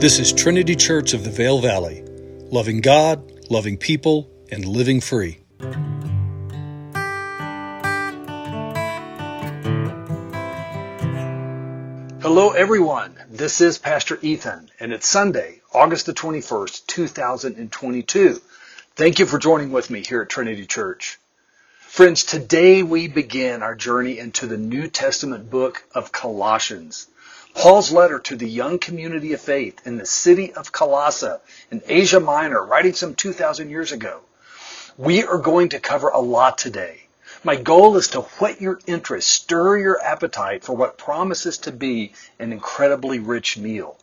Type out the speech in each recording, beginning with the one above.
This is Trinity Church of the Vale Valley, loving God, loving people, and living free. Hello, everyone. This is Pastor Ethan, and it's Sunday, August the 21st, 2022. Thank you for joining with me here at Trinity Church. Friends, today we begin our journey into the New Testament book of Colossians. Paul's letter to the young community of faith in the city of Colossae in Asia Minor, writing some 2,000 years ago. We are going to cover a lot today. My goal is to whet your interest, stir your appetite for what promises to be an incredibly rich meal.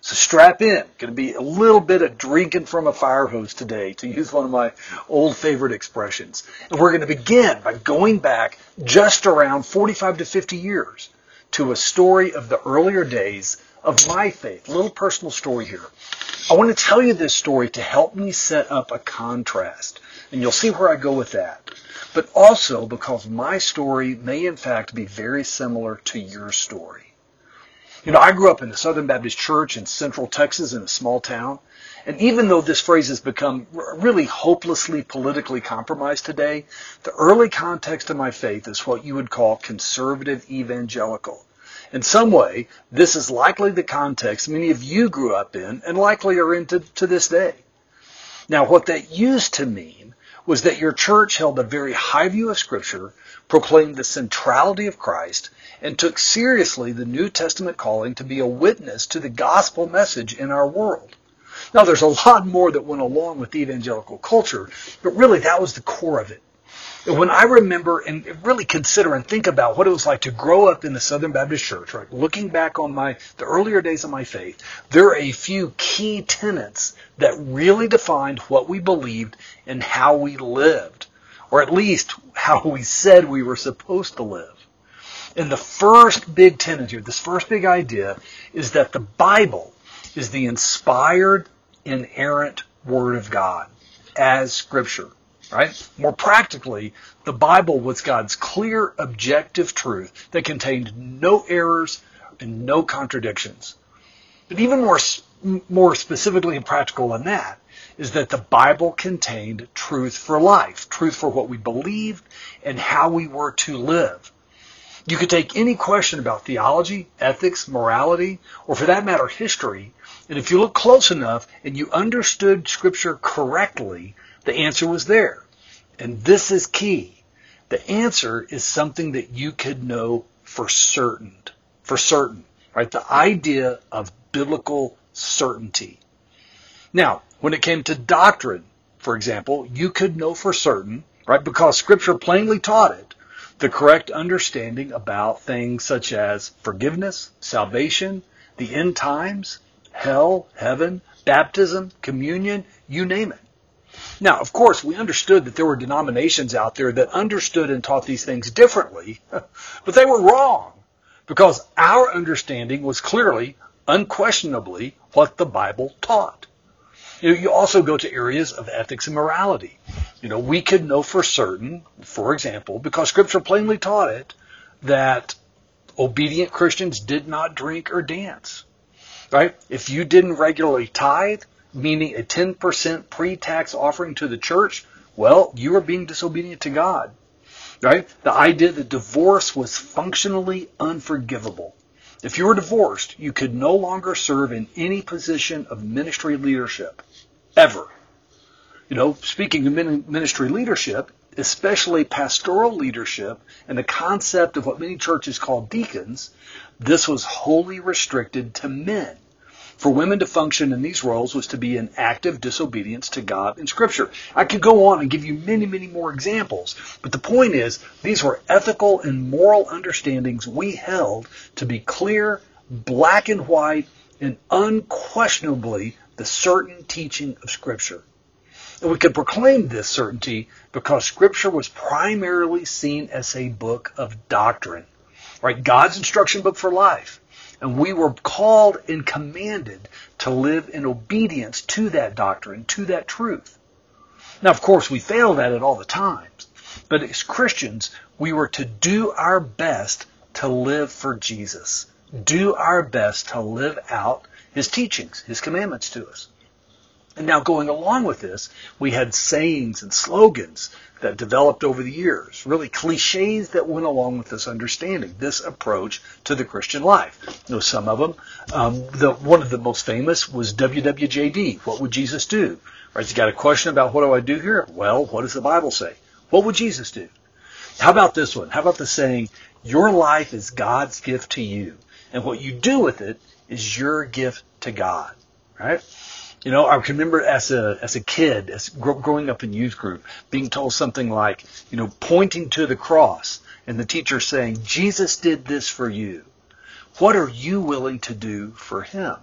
So strap in. Going to be a little bit of drinking from a fire hose today, to use one of my old favorite expressions. And we're going to begin by going back just around 45 to 50 years to a story of the earlier days of my faith. A little personal story here. I want to tell you this story to help me set up a contrast. And you'll see where I go with that. But also because my story may in fact be very similar to your story. You know, I grew up in the Southern Baptist Church in central Texas in a small town. And even though this phrase has become really hopelessly politically compromised today, the early context of my faith is what you would call conservative evangelical. In some way, this is likely the context many of you grew up in and likely are into to this day. Now, what that used to mean was that your church held a very high view of Scripture, proclaimed the centrality of Christ, and took seriously the New Testament calling to be a witness to the gospel message in our world. Now, there's a lot more that went along with evangelical culture, but really that was the core of it. When I remember and really consider and think about what it was like to grow up in the Southern Baptist Church, right, looking back on my the earlier days of my faith, there are a few key tenets that really defined what we believed and how we lived, or at least how we said we were supposed to live. And the first big tenet here, this first big idea, is that the Bible is the inspired, inerrant Word of God as Scripture. Right? More practically, the Bible was God's clear, objective truth that contained no errors and no contradictions. But even more, more specifically and practical than that is that the Bible contained truth for life, truth for what we believed and how we were to live. You could take any question about theology, ethics, morality, or for that matter, history, and if you look close enough and you understood Scripture correctly, the answer was there. And this is key. The answer is something that you could know for certain. For certain. Right? The idea of biblical certainty. Now, when it came to doctrine, for example, you could know for certain, right, because Scripture plainly taught it, the correct understanding about things such as forgiveness, salvation, the end times, hell, heaven, baptism, communion, you name it. Now, of course, we understood that there were denominations out there that understood and taught these things differently, but they were wrong because our understanding was clearly, unquestionably, what the Bible taught. You, know, you also go to areas of ethics and morality. You know, we could know for certain, for example, because Scripture plainly taught it, that obedient Christians did not drink or dance. Right? If you didn't regularly tithe, meaning a 10% pre-tax offering to the church, well, you are being disobedient to God. Right? The idea that divorce was functionally unforgivable. If you were divorced, you could no longer serve in any position of ministry leadership. Ever. You know, speaking of ministry leadership, especially pastoral leadership and the concept of what many churches call deacons, this was wholly restricted to men. For women to function in these roles was to be in active disobedience to God in Scripture. I could go on and give you many, many more examples, but the point is, these were ethical and moral understandings we held to be clear, black and white, and unquestionably the certain teaching of Scripture. And we could proclaim this certainty because Scripture was primarily seen as a book of doctrine, right? God's instruction book for life. And we were called and commanded to live in obedience to that doctrine, to that truth. Now, of course, we failed at it all the times. But as Christians, we were to do our best to live for Jesus. Do our best to live out his teachings, his commandments to us. And now going along with this, we had sayings and slogans that developed over the years, really cliches that went along with this understanding, this approach to the Christian life. You know, some of them, um, the, one of the most famous was WWJD. What would Jesus do? Right, you got a question about what do I do here? Well, what does the Bible say? What would Jesus do? How about this one? How about the saying, your life is God's gift to you, and what you do with it is your gift to God, right? You know, I remember as a as a kid, as growing up in youth group, being told something like, you know, pointing to the cross, and the teacher saying, "Jesus did this for you. What are you willing to do for Him?"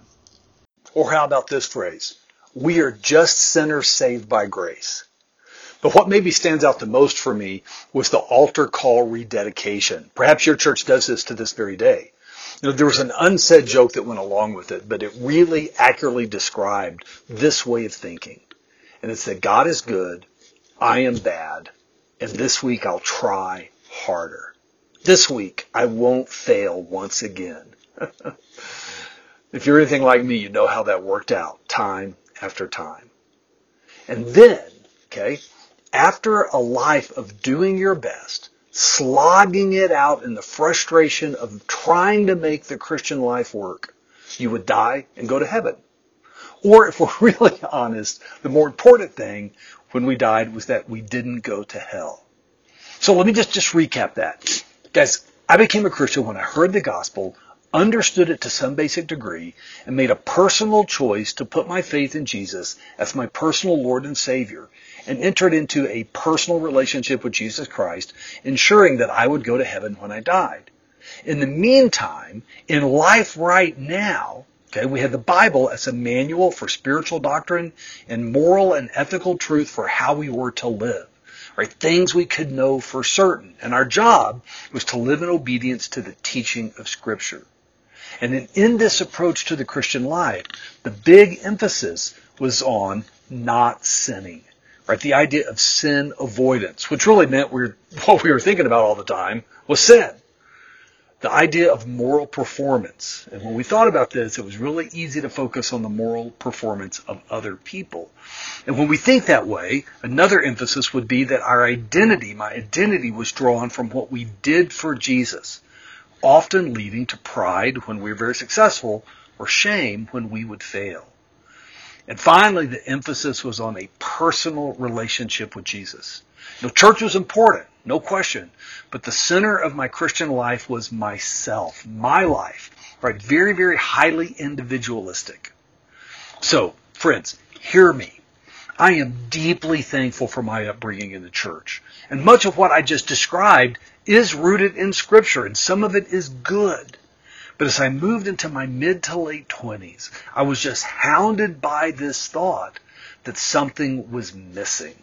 Or how about this phrase? We are just sinners saved by grace. But what maybe stands out the most for me was the altar call rededication. Perhaps your church does this to this very day. You know, there was an unsaid joke that went along with it, but it really accurately described this way of thinking. And it's that God is good, I am bad, and this week I'll try harder. This week I won't fail once again. if you're anything like me, you know how that worked out time after time. And then, okay, after a life of doing your best, slogging it out in the frustration of trying to make the Christian life work, you would die and go to heaven. Or if we're really honest, the more important thing when we died was that we didn't go to hell. So let me just, just recap that. Guys, I became a Christian when I heard the gospel, understood it to some basic degree, and made a personal choice to put my faith in Jesus as my personal Lord and Savior and entered into a personal relationship with Jesus Christ, ensuring that I would go to heaven when I died. In the meantime, in life right now, okay, we have the Bible as a manual for spiritual doctrine and moral and ethical truth for how we were to live. Right? Things we could know for certain. And our job was to live in obedience to the teaching of Scripture. And in, in this approach to the Christian life, the big emphasis was on not sinning right? The idea of sin avoidance, which really meant we what we were thinking about all the time was sin. The idea of moral performance. And when we thought about this, it was really easy to focus on the moral performance of other people. And when we think that way, another emphasis would be that our identity, my identity was drawn from what we did for Jesus, often leading to pride when we were very successful or shame when we would fail. And finally, the emphasis was on a personal relationship with Jesus. Know, church was important, no question, but the center of my Christian life was myself, my life, right? Very, very highly individualistic. So, friends, hear me. I am deeply thankful for my upbringing in the church. And much of what I just described is rooted in Scripture, and some of it is good. But as I moved into my mid to late 20s, I was just hounded by this thought that something was missing.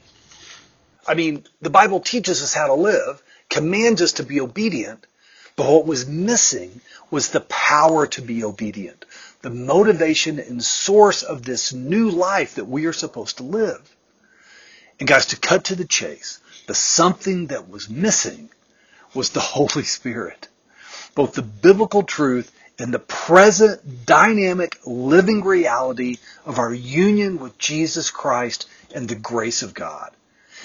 I mean, the Bible teaches us how to live, commands us to be obedient, but what was missing was the power to be obedient, the motivation and source of this new life that we are supposed to live. And guys, to cut to the chase, the something that was missing was the Holy Spirit both the biblical truth and the present dynamic living reality of our union with Jesus Christ and the grace of God.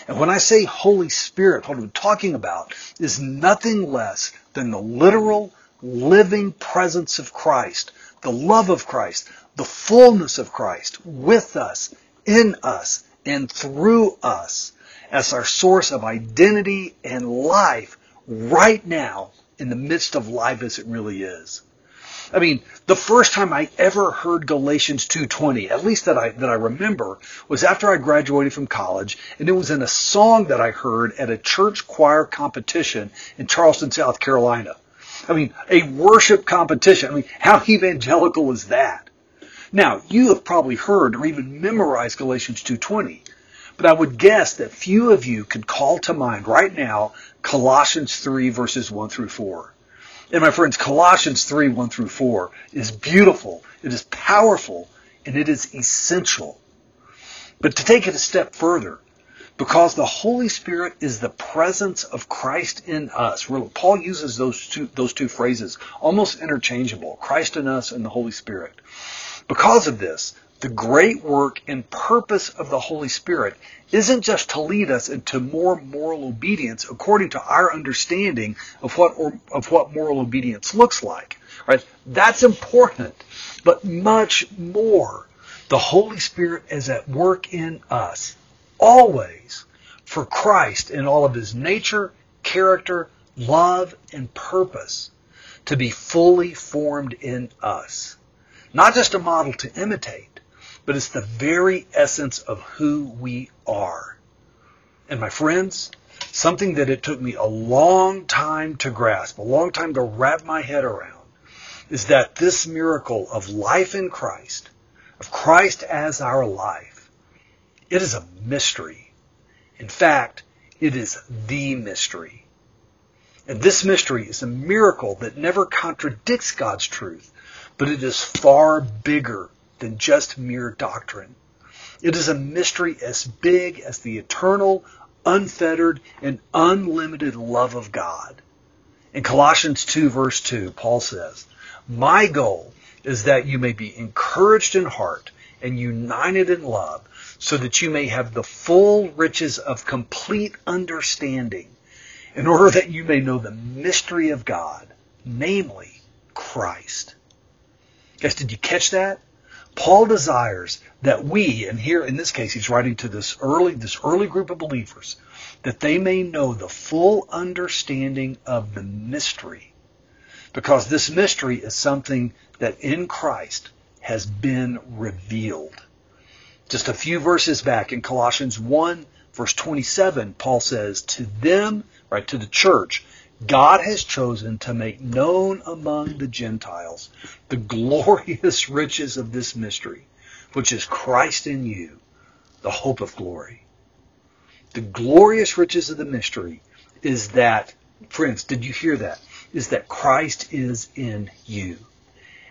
And when I say Holy Spirit, what I'm talking about is nothing less than the literal living presence of Christ, the love of Christ, the fullness of Christ with us, in us, and through us as our source of identity and life right now in the midst of life as it really is. I mean, the first time I ever heard Galatians 2:20, at least that I that I remember, was after I graduated from college, and it was in a song that I heard at a church choir competition in Charleston, South Carolina. I mean, a worship competition. I mean, how evangelical is that? Now, you have probably heard or even memorized Galatians 2:20. But I would guess that few of you could call to mind right now Colossians 3 verses 1 through 4. And my friends, Colossians 3, 1 through 4 is beautiful, it is powerful, and it is essential. But to take it a step further, because the Holy Spirit is the presence of Christ in us. Paul uses those two, those two phrases almost interchangeable, Christ in us and the Holy Spirit. Because of this, the great work and purpose of the Holy Spirit isn't just to lead us into more moral obedience according to our understanding of what or, of what moral obedience looks like. Right? That's important, but much more. The Holy Spirit is at work in us always for Christ in all of his nature, character, love, and purpose to be fully formed in us. Not just a model to imitate, but it's the very essence of who we are. And my friends, something that it took me a long time to grasp, a long time to wrap my head around, is that this miracle of life in Christ, of Christ as our life, it is a mystery. In fact, it is the mystery. And this mystery is a miracle that never contradicts God's truth, but it is far bigger than just mere doctrine. It is a mystery as big as the eternal, unfettered, and unlimited love of God. In Colossians 2 verse 2, Paul says, My goal is that you may be encouraged in heart and united in love, so that you may have the full riches of complete understanding, in order that you may know the mystery of God, namely Christ. Guys, did you catch that? Paul desires that we, and here in this case he's writing to this early, this early group of believers, that they may know the full understanding of the mystery. Because this mystery is something that in Christ has been revealed. Just a few verses back in Colossians 1 verse 27, Paul says, to them, right, to the church, God has chosen to make known among the Gentiles the glorious riches of this mystery, which is Christ in you, the hope of glory. The glorious riches of the mystery is that, friends, did you hear that? Is that Christ is in you.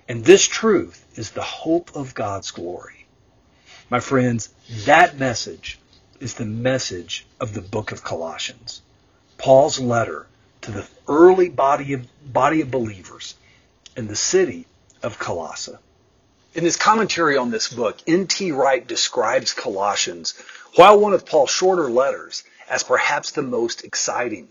And this truth is the hope of God's glory. My friends, that message is the message of the book of Colossians. Paul's letter to the early body of, body of believers in the city of Colossae. In his commentary on this book, N.T. Wright describes Colossians, while one of Paul's shorter letters, as perhaps the most exciting.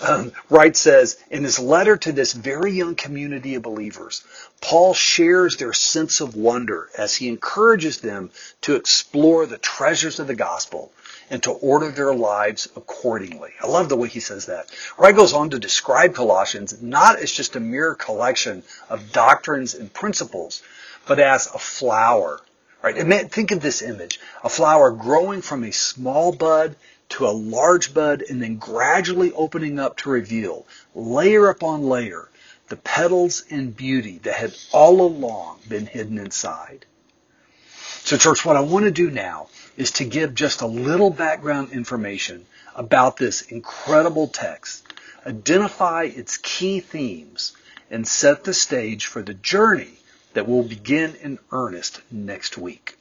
Um, Wright says, in his letter to this very young community of believers, Paul shares their sense of wonder as he encourages them to explore the treasures of the gospel and to order their lives accordingly. I love the way he says that. Wright goes on to describe Colossians not as just a mere collection of doctrines and principles, but as a flower. Right? think of this image. A flower growing from a small bud to a large bud and then gradually opening up to reveal, layer upon layer, the petals and beauty that had all along been hidden inside. So church, what I want to do now is to give just a little background information about this incredible text, identify its key themes, and set the stage for the journey that will begin in earnest next week.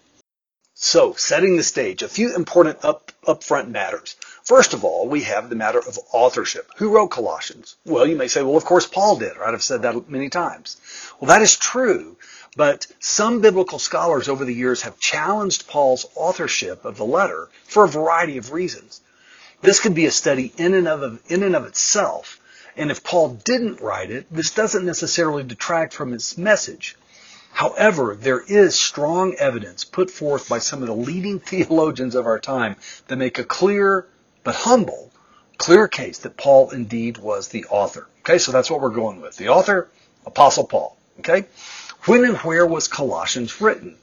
So, setting the stage, a few important up, upfront matters. First of all, we have the matter of authorship. Who wrote Colossians? Well, you may say, well, of course Paul did, right? I've said that many times. Well, that is true, but some biblical scholars over the years have challenged Paul's authorship of the letter for a variety of reasons. This could be a study in and of, in and of itself. And if Paul didn't write it, this doesn't necessarily detract from its message. However, there is strong evidence put forth by some of the leading theologians of our time that make a clear but humble, clear case that Paul indeed was the author. Okay, so that's what we're going with. The author, Apostle Paul. Okay? When and where was Colossians written?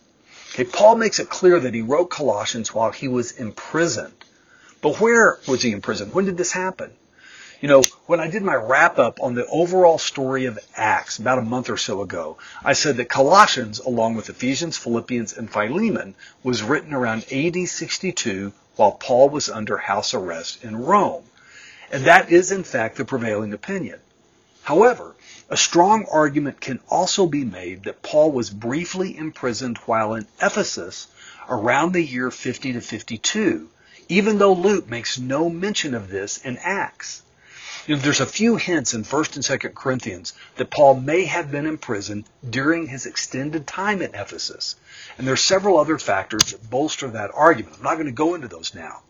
Okay, Paul makes it clear that he wrote Colossians while he was imprisoned. But where was he imprisoned? When did this happen? When I did my wrap up on the overall story of Acts about a month or so ago, I said that Colossians, along with Ephesians, Philippians, and Philemon, was written around AD 62 while Paul was under house arrest in Rome. And that is in fact the prevailing opinion. However, a strong argument can also be made that Paul was briefly imprisoned while in Ephesus around the year 50 to 52, even though Luke makes no mention of this in Acts. You know, there's a few hints in 1st and 2nd Corinthians that Paul may have been in prison during his extended time at Ephesus. And there are several other factors that bolster that argument. I'm not going to go into those now.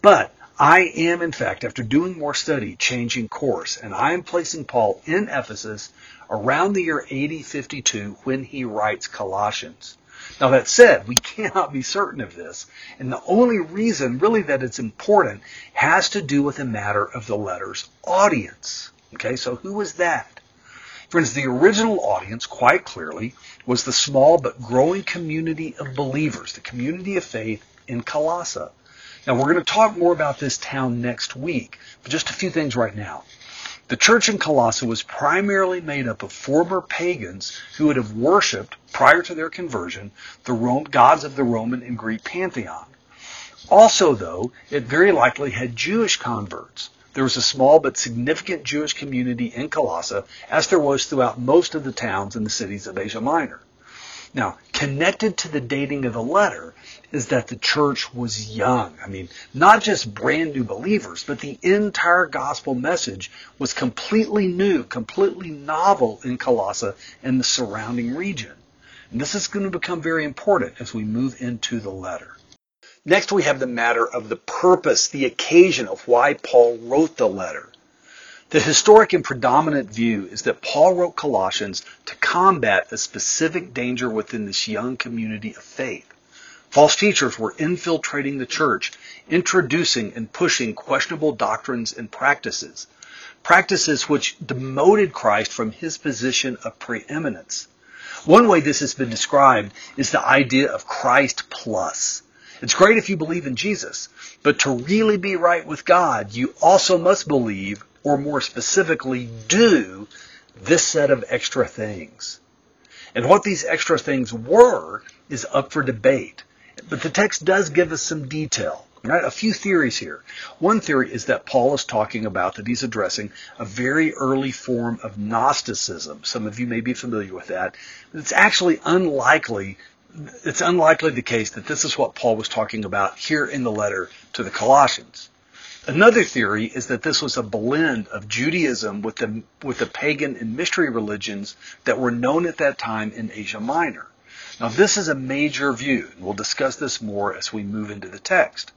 But I am, in fact, after doing more study, changing course, and I am placing Paul in Ephesus around the year AD 52 when he writes Colossians. Now that said, we cannot be certain of this, and the only reason really that it's important has to do with the matter of the letter's audience. Okay, so who was that? Friends, the original audience, quite clearly, was the small but growing community of believers, the community of faith in Colossae. Now, we're going to talk more about this town next week, but just a few things right now. The church in Colossae was primarily made up of former pagans who would have worshipped, prior to their conversion, the Rome, gods of the Roman and Greek pantheon. Also, though, it very likely had Jewish converts. There was a small but significant Jewish community in Colossae, as there was throughout most of the towns and the cities of Asia Minor. Now, connected to the dating of the letter is that the church was young. I mean, not just brand new believers, but the entire gospel message was completely new, completely novel in Colossae and the surrounding region. And this is going to become very important as we move into the letter. Next, we have the matter of the purpose, the occasion of why Paul wrote the letter. The historic and predominant view is that Paul wrote Colossians to combat a specific danger within this young community of faith. False teachers were infiltrating the church, introducing and pushing questionable doctrines and practices, practices which demoted Christ from his position of preeminence. One way this has been described is the idea of Christ plus. It's great if you believe in Jesus, but to really be right with God, you also must believe or more specifically do this set of extra things. And what these extra things were is up for debate. But the text does give us some detail. Right? A few theories here. One theory is that Paul is talking about that he's addressing a very early form of Gnosticism. Some of you may be familiar with that. It's actually unlikely it's unlikely the case that this is what Paul was talking about here in the letter to the Colossians. Another theory is that this was a blend of Judaism with the, with the pagan and mystery religions that were known at that time in Asia Minor. Now this is a major view, and we'll discuss this more as we move into the text.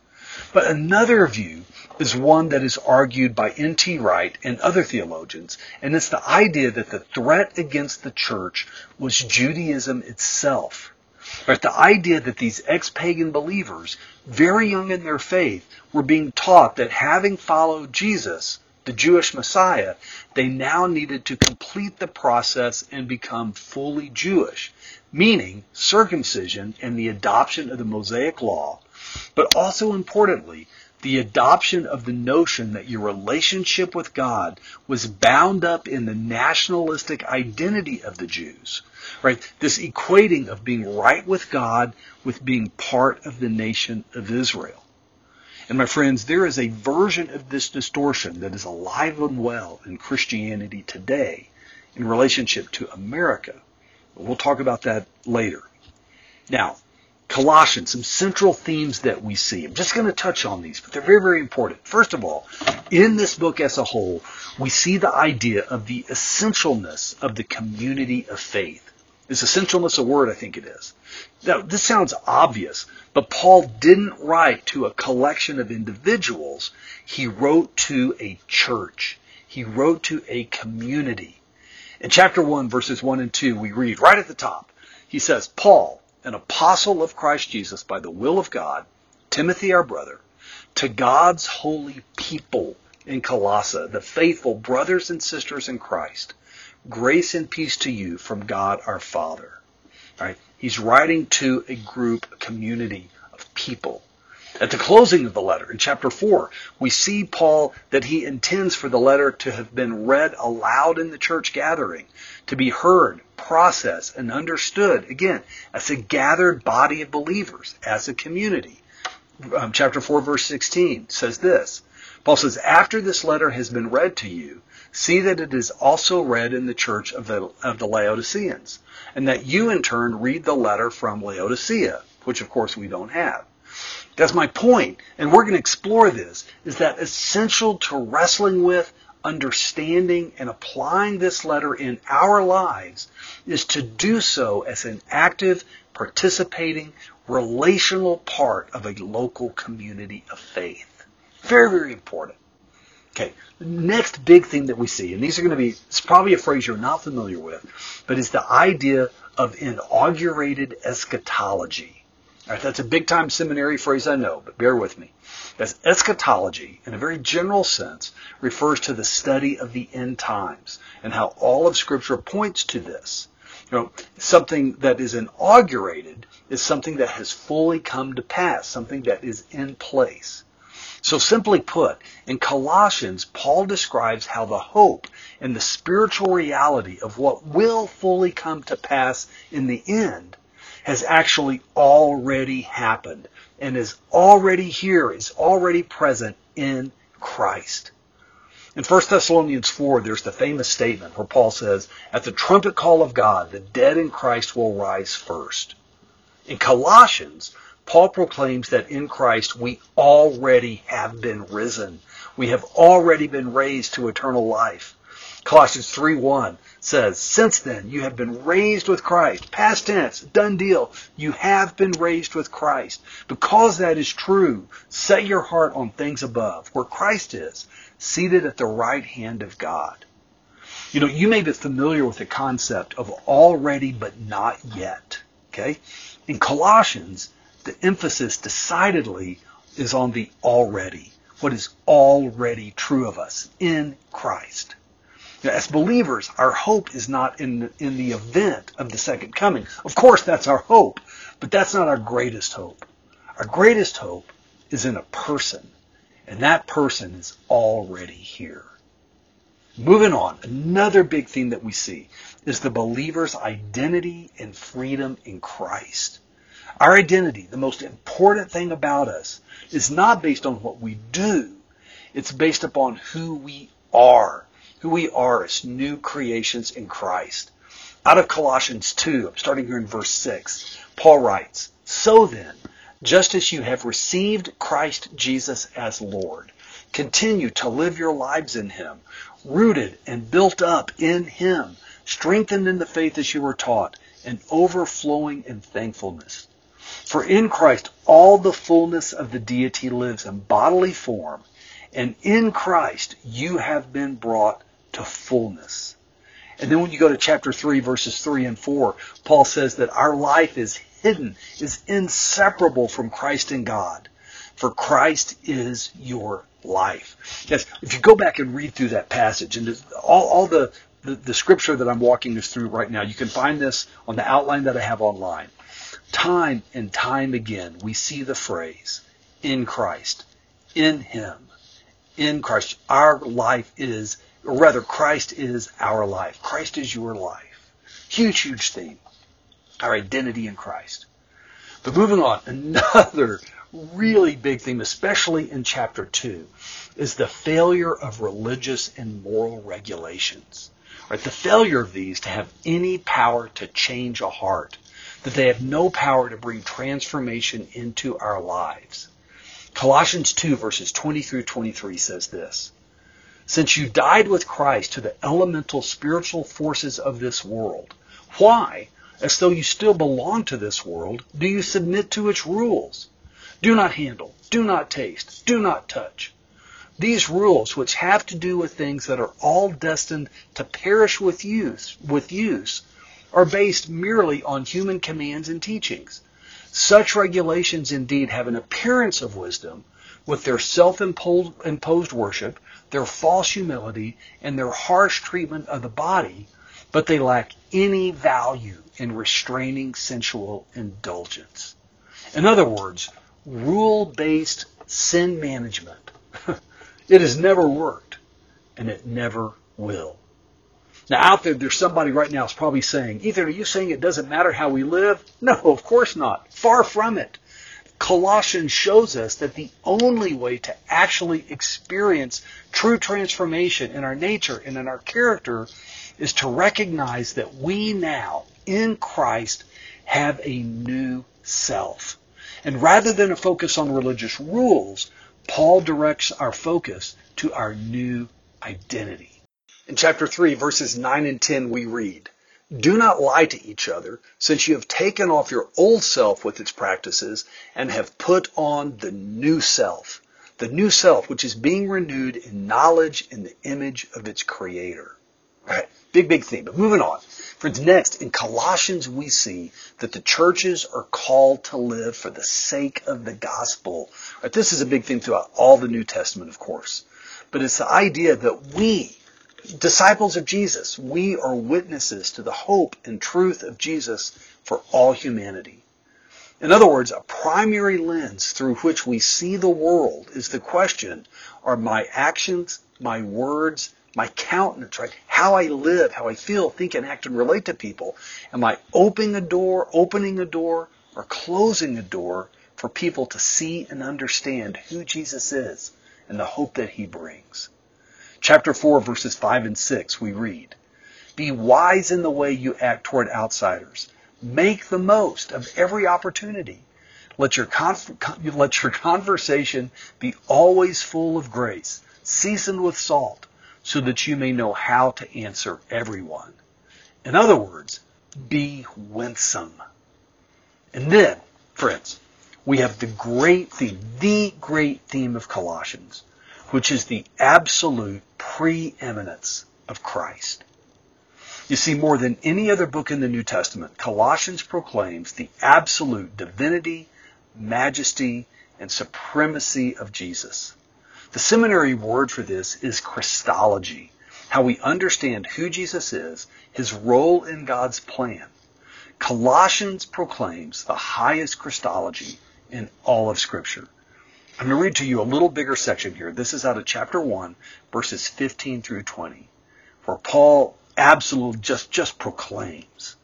But another view is one that is argued by N.T. Wright and other theologians, and it's the idea that the threat against the church was Judaism itself. Right? The idea that these ex-pagan believers, very young in their faith, were being taught that having followed Jesus, the Jewish Messiah, they now needed to complete the process and become fully Jewish, meaning circumcision and the adoption of the Mosaic law, but also importantly, the adoption of the notion that your relationship with God was bound up in the nationalistic identity of the Jews. Right? This equating of being right with God with being part of the nation of Israel. And my friends, there is a version of this distortion that is alive and well in Christianity today in relationship to America. We'll talk about that later. Now, Colossians, some central themes that we see. I'm just going to touch on these, but they're very, very important. First of all, in this book as a whole, we see the idea of the essentialness of the community of faith. Is essentialness a word? I think it is. Now, this sounds obvious, but Paul didn't write to a collection of individuals. He wrote to a church. He wrote to a community. In chapter 1, verses 1 and 2, we read right at the top, he says, Paul, an apostle of Christ Jesus by the will of God, Timothy our brother, to God's holy people in Colossae, the faithful brothers and sisters in Christ, grace and peace to you from God our Father. All right? He's writing to a group, a community of people. At the closing of the letter, in chapter 4, we see Paul that he intends for the letter to have been read aloud in the church gathering, to be heard, processed, and understood, again, as a gathered body of believers, as a community. Um, chapter 4, verse 16 says this. Paul says, After this letter has been read to you, see that it is also read in the church of the, of the Laodiceans, and that you in turn read the letter from Laodicea, which of course we don't have. That's my point, and we're going to explore this, is that essential to wrestling with, understanding and applying this letter in our lives is to do so as an active, participating, relational part of a local community of faith. Very, very important. Okay, next big thing that we see, and these are going to be, it's probably a phrase you're not familiar with, but it's the idea of inaugurated eschatology. That's a big time seminary phrase, I know, but bear with me. As eschatology, in a very general sense, refers to the study of the end times and how all of Scripture points to this. You know, something that is inaugurated is something that has fully come to pass, something that is in place. So simply put, in Colossians, Paul describes how the hope and the spiritual reality of what will fully come to pass in the end has actually already happened and is already here, is already present in Christ. In 1 Thessalonians 4, there's the famous statement where Paul says, At the trumpet call of God, the dead in Christ will rise first. In Colossians, Paul proclaims that in Christ we already have been risen. We have already been raised to eternal life. Colossians 3:1 says, Since then you have been raised with Christ. Past tense, done deal. You have been raised with Christ. Because that is true, set your heart on things above, where Christ is, seated at the right hand of God. You know, you may be familiar with the concept of already but not yet. Okay? In Colossians, the emphasis decidedly is on the already. What is already true of us in Christ. As believers, our hope is not in the, in the event of the second coming. Of course, that's our hope, but that's not our greatest hope. Our greatest hope is in a person, and that person is already here. Moving on, another big thing that we see is the believer's identity and freedom in Christ. Our identity, the most important thing about us, is not based on what we do. It's based upon who we are who we are as new creations in Christ. Out of Colossians 2, I'm starting here in verse 6, Paul writes, So then, just as you have received Christ Jesus as Lord, continue to live your lives in Him, rooted and built up in Him, strengthened in the faith as you were taught, and overflowing in thankfulness. For in Christ all the fullness of the deity lives in bodily form, and in Christ you have been brought to fullness. And then when you go to chapter 3, verses 3 and 4, Paul says that our life is hidden, is inseparable from Christ and God. For Christ is your life. Yes, if you go back and read through that passage, and all, all the, the, the scripture that I'm walking us through right now, you can find this on the outline that I have online. Time and time again, we see the phrase, in Christ, in Him, in Christ. Our life is or rather, Christ is our life. Christ is your life. Huge, huge theme. Our identity in Christ. But moving on, another really big theme, especially in chapter 2, is the failure of religious and moral regulations. Right? The failure of these to have any power to change a heart, that they have no power to bring transformation into our lives. Colossians 2 verses 20 through 23 says this, since you died with Christ to the elemental spiritual forces of this world, why, as though you still belong to this world, do you submit to its rules? Do not handle, do not taste, do not touch. These rules, which have to do with things that are all destined to perish with use, with use, are based merely on human commands and teachings. Such regulations indeed have an appearance of wisdom with their self-imposed worship their false humility, and their harsh treatment of the body, but they lack any value in restraining sensual indulgence. In other words, rule-based sin management. it has never worked, and it never will. Now out there, there's somebody right now is probably saying, Ethan, are you saying it doesn't matter how we live? No, of course not. Far from it. Colossians shows us that the only way to actually experience true transformation in our nature and in our character is to recognize that we now, in Christ, have a new self. And rather than a focus on religious rules, Paul directs our focus to our new identity. In chapter 3, verses 9 and 10, we read, Do not lie to each other, since you have taken off your old self with its practices and have put on the new self. The new self, which is being renewed in knowledge in the image of its creator. All right. Big, big theme. But moving on. Friends, next, in Colossians, we see that the churches are called to live for the sake of the gospel. Right, this is a big theme throughout all the New Testament, of course. But it's the idea that we, disciples of Jesus, we are witnesses to the hope and truth of Jesus for all humanity. In other words, a primary lens through which we see the world is the question, are my actions, my words, my countenance, right? How I live, how I feel, think, and act and relate to people. Am I opening a door, opening a door, or closing a door for people to see and understand who Jesus is and the hope that he brings? Chapter 4, verses 5 and 6, we read, Be wise in the way you act toward outsiders. Make the most of every opportunity. Let your, let your conversation be always full of grace, seasoned with salt so that you may know how to answer everyone. In other words, be winsome. And then, friends, we have the great theme, the great theme of Colossians, which is the absolute preeminence of Christ. You see, more than any other book in the New Testament, Colossians proclaims the absolute divinity, majesty, and supremacy of Jesus. The seminary word for this is Christology, how we understand who Jesus is, his role in God's plan. Colossians proclaims the highest Christology in all of Scripture. I'm going to read to you a little bigger section here. This is out of chapter 1, verses 15 through 20, where Paul absolutely just, just proclaims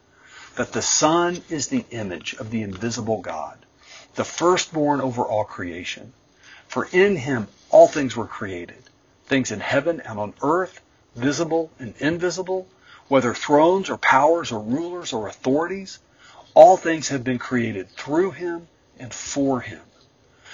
that the Son is the image of the invisible God, the firstborn over all creation. For in him all things were created, things in heaven and on earth, visible and invisible, whether thrones or powers or rulers or authorities, all things have been created through him and for him.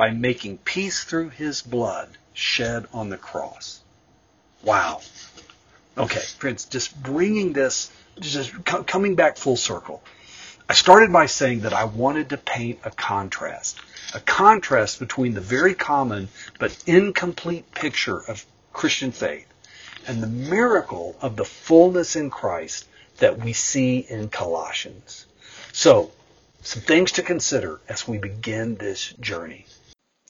by making peace through his blood shed on the cross. Wow. Okay, friends, just bringing this, just coming back full circle. I started by saying that I wanted to paint a contrast a contrast between the very common but incomplete picture of Christian faith and the miracle of the fullness in Christ that we see in Colossians. So, some things to consider as we begin this journey.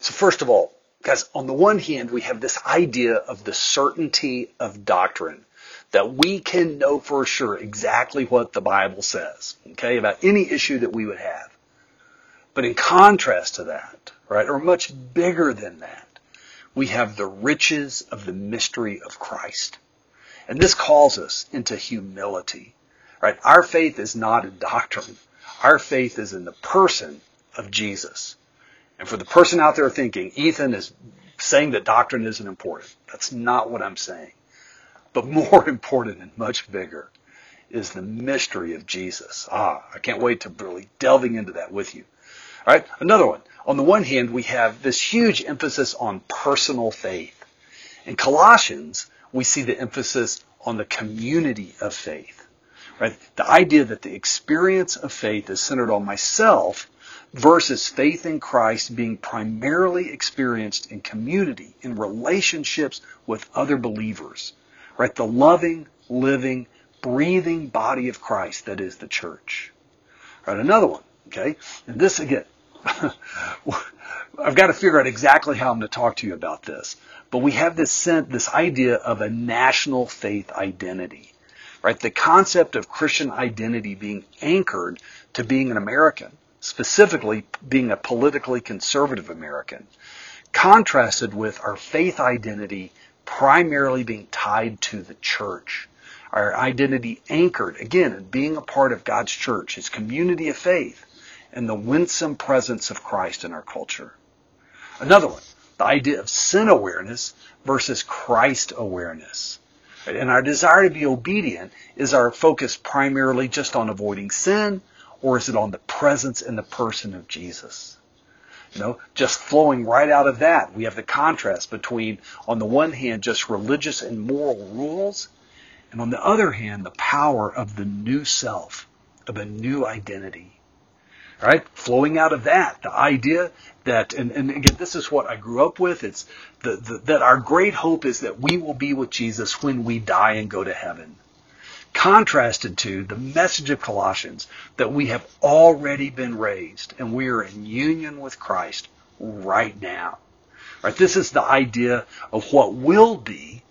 So first of all, guys, on the one hand, we have this idea of the certainty of doctrine that we can know for sure exactly what the Bible says, okay, about any issue that we would have. But in contrast to that, right, or much bigger than that, we have the riches of the mystery of Christ. And this calls us into humility, right? Our faith is not in doctrine. Our faith is in the person of Jesus. And for the person out there thinking, Ethan is saying that doctrine isn't important. That's not what I'm saying. But more important and much bigger is the mystery of Jesus. Ah, I can't wait to really delving into that with you. All right, another one. On the one hand, we have this huge emphasis on personal faith. In Colossians, we see the emphasis on the community of faith. Right? The idea that the experience of faith is centered on myself versus faith in Christ being primarily experienced in community, in relationships with other believers. Right? The loving, living, breathing body of Christ that is the church. Right? Another one. Okay? And this again, I've got to figure out exactly how I'm going to talk to you about this. But we have this sense, this idea of a national faith identity, right? The concept of Christian identity being anchored to being an American, specifically being a politically conservative American, contrasted with our faith identity primarily being tied to the church. our identity anchored, again, in being a part of God's church, His community of faith, and the winsome presence of Christ in our culture. Another one, the idea of sin awareness versus Christ awareness. And our desire to be obedient, is our focus primarily just on avoiding sin, or is it on the presence and the person of Jesus? You know, just flowing right out of that, we have the contrast between, on the one hand, just religious and moral rules, and on the other hand, the power of the new self, of a new identity. Right? Flowing out of that, the idea that, and, and again, this is what I grew up with. It's the, the, that our great hope is that we will be with Jesus when we die and go to heaven. Contrasted to the message of Colossians that we have already been raised and we are in union with Christ right now. Right? This is the idea of what will be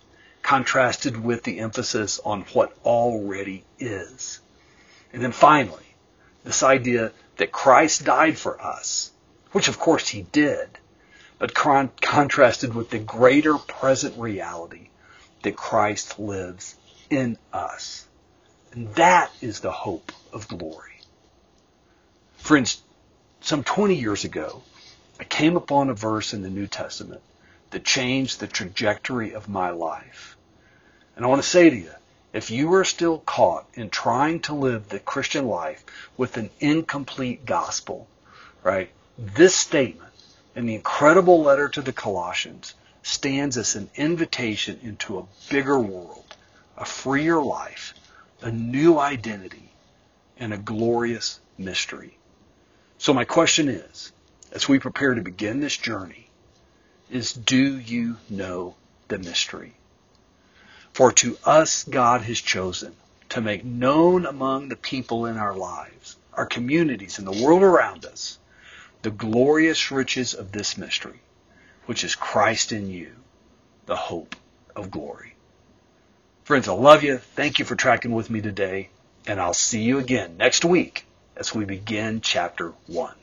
contrasted with the emphasis on what already is. And then finally, this idea that Christ died for us, which of course he did, but con- contrasted with the greater present reality that Christ lives in us. And that is the hope of glory. Friends, some 20 years ago, I came upon a verse in the New Testament that changed the trajectory of my life. And I want to say to you, if you are still caught in trying to live the Christian life with an incomplete gospel, right, this statement in the incredible letter to the Colossians stands as an invitation into a bigger world, a freer life, a new identity, and a glorious mystery. So my question is, as we prepare to begin this journey, is do you know the mystery? For to us God has chosen to make known among the people in our lives, our communities, and the world around us, the glorious riches of this mystery, which is Christ in you, the hope of glory. Friends, I love you. Thank you for tracking with me today, and I'll see you again next week as we begin chapter one.